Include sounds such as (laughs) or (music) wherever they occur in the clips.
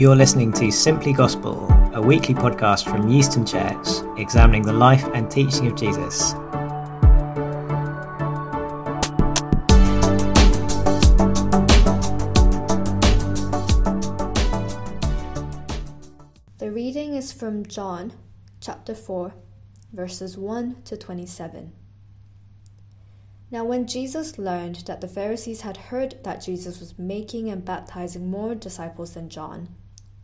You're listening to Simply Gospel, a weekly podcast from Euston Church, examining the life and teaching of Jesus. The reading is from John chapter 4, verses 1 to 27. Now, when Jesus learned that the Pharisees had heard that Jesus was making and baptizing more disciples than John,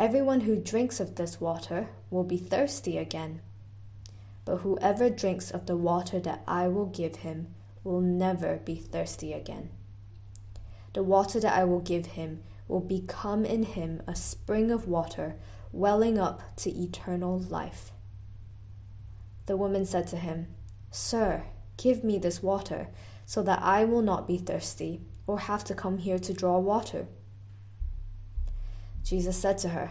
Everyone who drinks of this water will be thirsty again. But whoever drinks of the water that I will give him will never be thirsty again. The water that I will give him will become in him a spring of water welling up to eternal life. The woman said to him, Sir, give me this water, so that I will not be thirsty or have to come here to draw water. Jesus said to her,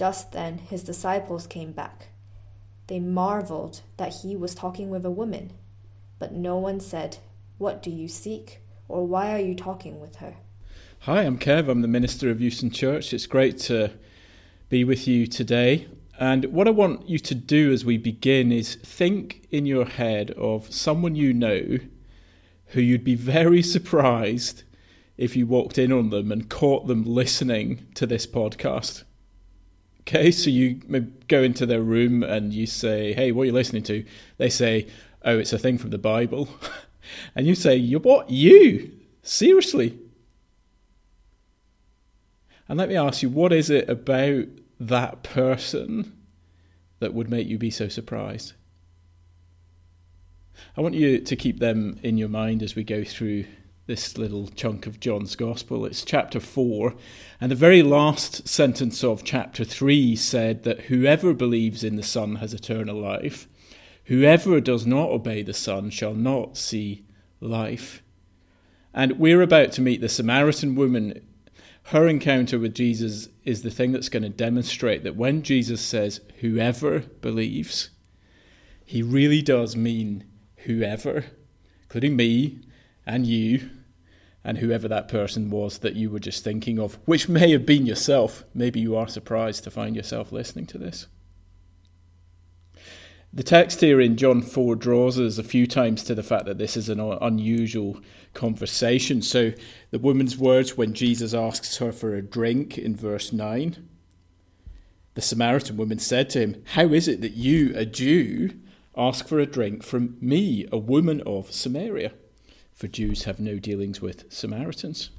Just then his disciples came back. They marveled that he was talking with a woman, but no one said, What do you seek? or Why are you talking with her? Hi, I'm Kev. I'm the minister of Euston Church. It's great to be with you today. And what I want you to do as we begin is think in your head of someone you know who you'd be very (laughs) surprised if you walked in on them and caught them listening to this podcast. Okay, so you go into their room and you say, "Hey, what are you listening to?" They say, "Oh, it's a thing from the Bible," (laughs) and you say, "You what? You seriously?" And let me ask you, what is it about that person that would make you be so surprised? I want you to keep them in your mind as we go through this little chunk of John's Gospel. It's chapter 4, and the very last sentence of chapter 3 said that whoever believes in the Son has eternal life. Whoever does not obey the Son shall not see life. And we're about to meet the Samaritan woman. Her encounter with Jesus is the thing that's going to demonstrate that when Jesus says, whoever believes, he really does mean whoever, including me and you and whoever that person was that you were just thinking of, which may have been yourself. Maybe you are surprised to find yourself listening to this. The text here in John 4 draws us a few times to the fact that this is an unusual conversation. So, the woman's words when Jesus asks her for a drink in verse 9, the Samaritan woman said to him, How is it that you, a Jew, ask for a drink from me, a woman of Samaria? For Jews have no dealings with Samaritans.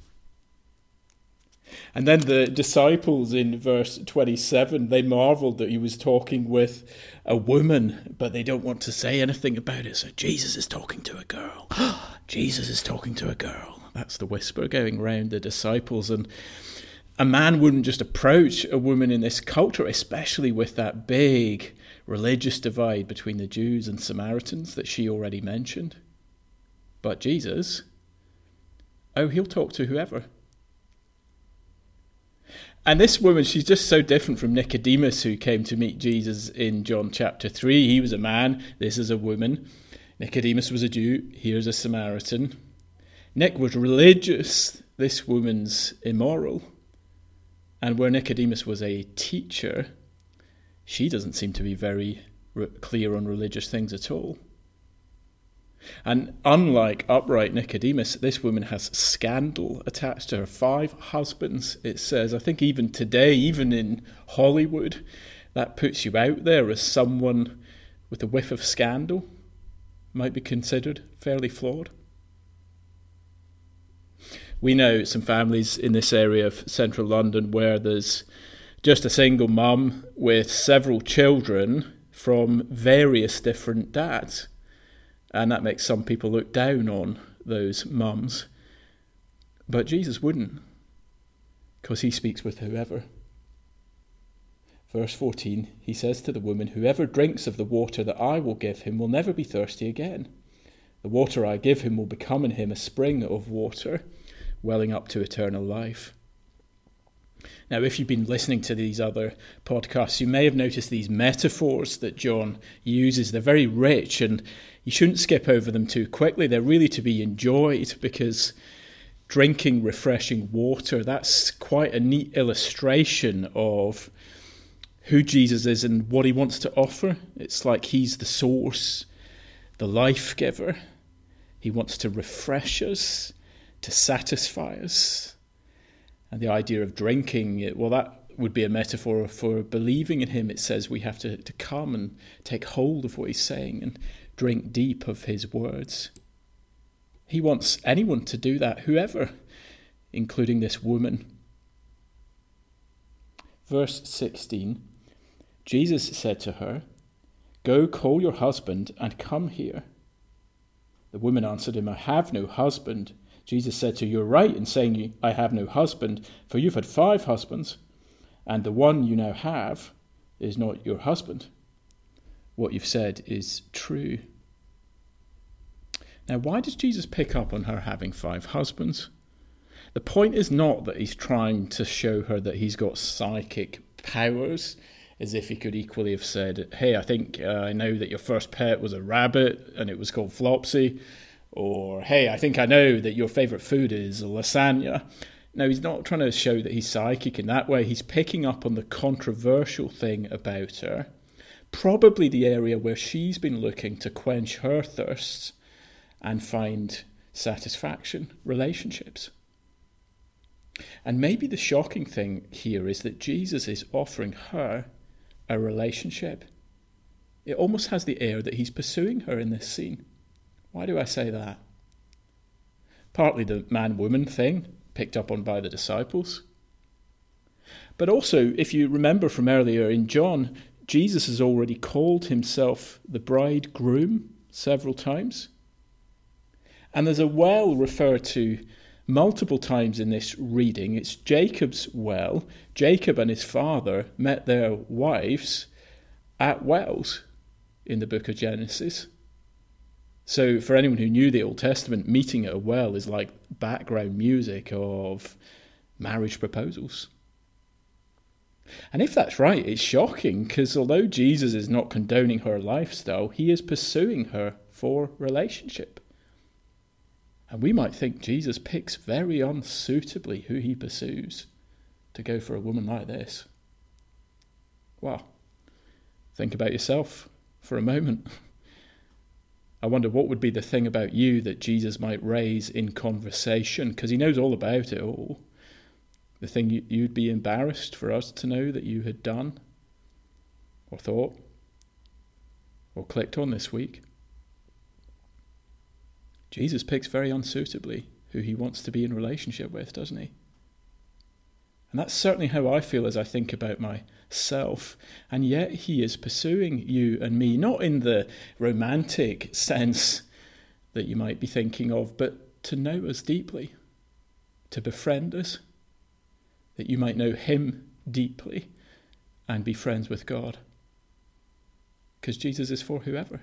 And then the disciples in verse 27, they marveled that he was talking with a woman, but they don't want to say anything about it. So Jesus is talking to a girl. (gasps) Jesus is talking to a girl. That's the whisper going around the disciples. And a man wouldn't just approach a woman in this culture, especially with that big religious divide between the Jews and Samaritans that she already mentioned. But Jesus, oh, he'll talk to whoever. And this woman, she's just so different from Nicodemus, who came to meet Jesus in John chapter 3. He was a man, this is a woman. Nicodemus was a Jew, here's a Samaritan. Nick was religious, this woman's immoral. And where Nicodemus was a teacher, she doesn't seem to be very clear on religious things at all. And unlike upright Nicodemus, this woman has scandal attached to her. Five husbands, it says. I think even today, even in Hollywood, that puts you out there as someone with a whiff of scandal, might be considered fairly flawed. We know some families in this area of central London where there's just a single mum with several children from various different dads and that makes some people look down on those mums. But Jesus wouldn't, because he speaks with whoever. Verse 14, he says to the woman, Whoever drinks of the water that I will give him will never be thirsty again. The water I give him will become in him a spring of water, welling up to eternal life. Now, if you've been listening to these other podcasts, you may have noticed these metaphors that John uses. They're very rich and you shouldn't skip over them too quickly. They're really to be enjoyed because drinking refreshing water, that's quite a neat illustration of who Jesus is and what he wants to offer. It's like he's the source, the life giver. He wants to refresh us, to satisfy us. And the idea of drinking, well, that would be a metaphor for believing in him. It says we have to, to come and take hold of what he's saying and drink deep of his words. He wants anyone to do that, whoever, including this woman. Verse 16 Jesus said to her, Go call your husband and come here. The woman answered him, I have no husband. Jesus said to her, You're right in saying, I have no husband, for you've had five husbands, and the one you now have is not your husband. What you've said is true. Now, why does Jesus pick up on her having five husbands? The point is not that he's trying to show her that he's got psychic powers, as if he could equally have said, Hey, I think uh, I know that your first pet was a rabbit and it was called Flopsy or hey, I think I know that your favourite food is lasagna. No, he's not trying to show that he's psychic in that way. He's picking up on the controversial thing about her, probably the area where she's been looking to quench her thirsts and find satisfaction, relationships. And maybe the shocking thing here is that Jesus is offering her a relationship. It almost has the air that he's pursuing her in this scene. Why do I say that? Partly the man woman thing, picked up on by the disciples. But also, if you remember from earlier in John, Jesus has already called himself the bridegroom several times. And there's a well referred to multiple times in this reading. It's Jacob's well. Jacob and his father met their wives at wells in the book of Genesis. So, for anyone who knew the Old Testament, meeting at a well is like background music of marriage proposals. And if that's right, it's shocking because although Jesus is not condoning her lifestyle, he is pursuing her for relationship. And we might think Jesus picks very unsuitably who he pursues to go for a woman like this. Well, think about yourself for a moment. (laughs) I wonder what would be the thing about you that Jesus might raise in conversation, because he knows all about it all. The thing you, would be embarrassed for us to know that you had done, or thought, or clicked on this week. Jesus picks very unsuitably who he wants to be in relationship with, doesn't he? And that's certainly how I feel as I think about myself. And yet he is pursuing you and me, not in the romantic sense that you might be thinking of, but to know us deeply, to befriend us, that you might know him deeply and be friends with God. Because Jesus is for whoever.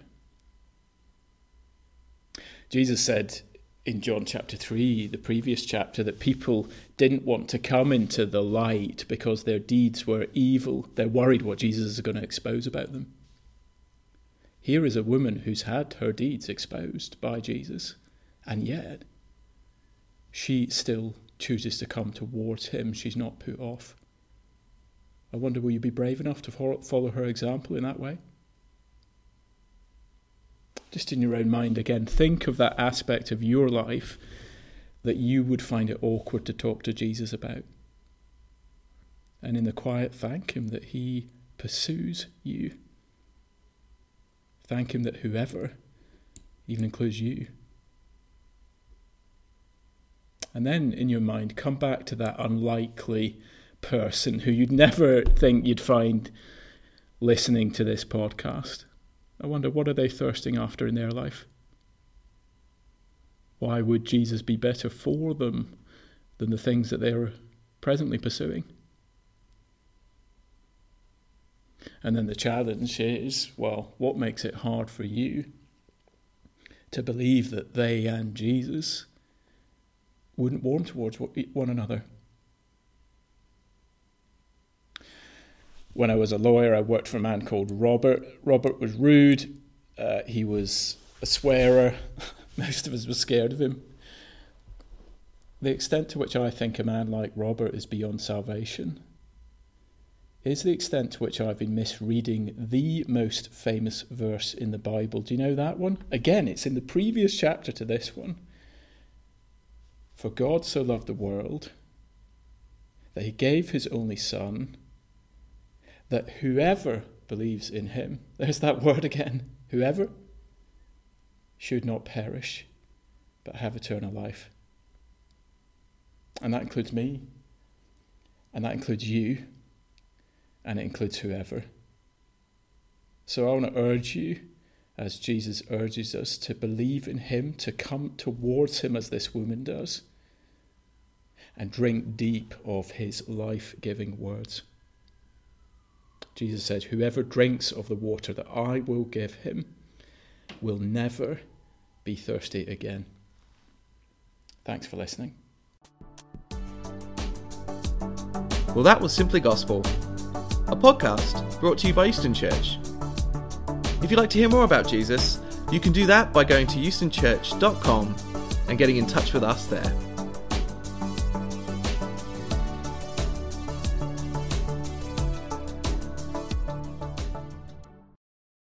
Jesus said in John chapter 3, the previous chapter, that people didn't want to come into the light because their deeds were evil. They're worried what Jesus is going to expose about them. Here is a woman who's had her deeds exposed by Jesus, and yet she still chooses to come towards him. She's not put off. I wonder, will you be brave enough to follow her example in that way? Just in your own mind again, think of that aspect of your life that you would find it awkward to talk to Jesus about. And in the quiet, thank Him that He pursues you. Thank Him that whoever even includes you. And then in your mind, come back to that unlikely person who you'd never think you'd find listening to this podcast. I wonder what are they thirsting after in their life? Why would Jesus be better for them than the things that they're presently pursuing? And then the challenge is well, what makes it hard for you to believe that they and Jesus wouldn't warm towards one another? When I was a lawyer, I worked for a man called Robert. Robert was rude. Uh, he was a swearer. (laughs) Most of us were scared of him. The extent to which I think a man like Robert is beyond salvation is the extent to which I've been misreading the most famous verse in the Bible. Do you know that one? Again, it's in the previous chapter to this one. For God so loved the world that he gave his only Son that whoever believes in him, (laughs) there's that word again, whoever, should not perish, but have eternal life. And that includes me, and that includes you, and it includes whoever. So I want to urge you, as Jesus urges us, to believe in him, to come towards him as this woman does, and drink deep of his life giving words. Jesus said, Whoever drinks of the water that I will give him will never be thirsty again. Thanks for listening. Well, that was Simply Gospel, a podcast brought to you by Euston Church. If you'd like to hear more about Jesus, you can do that by going to eustonchurch.com and getting in touch with us there.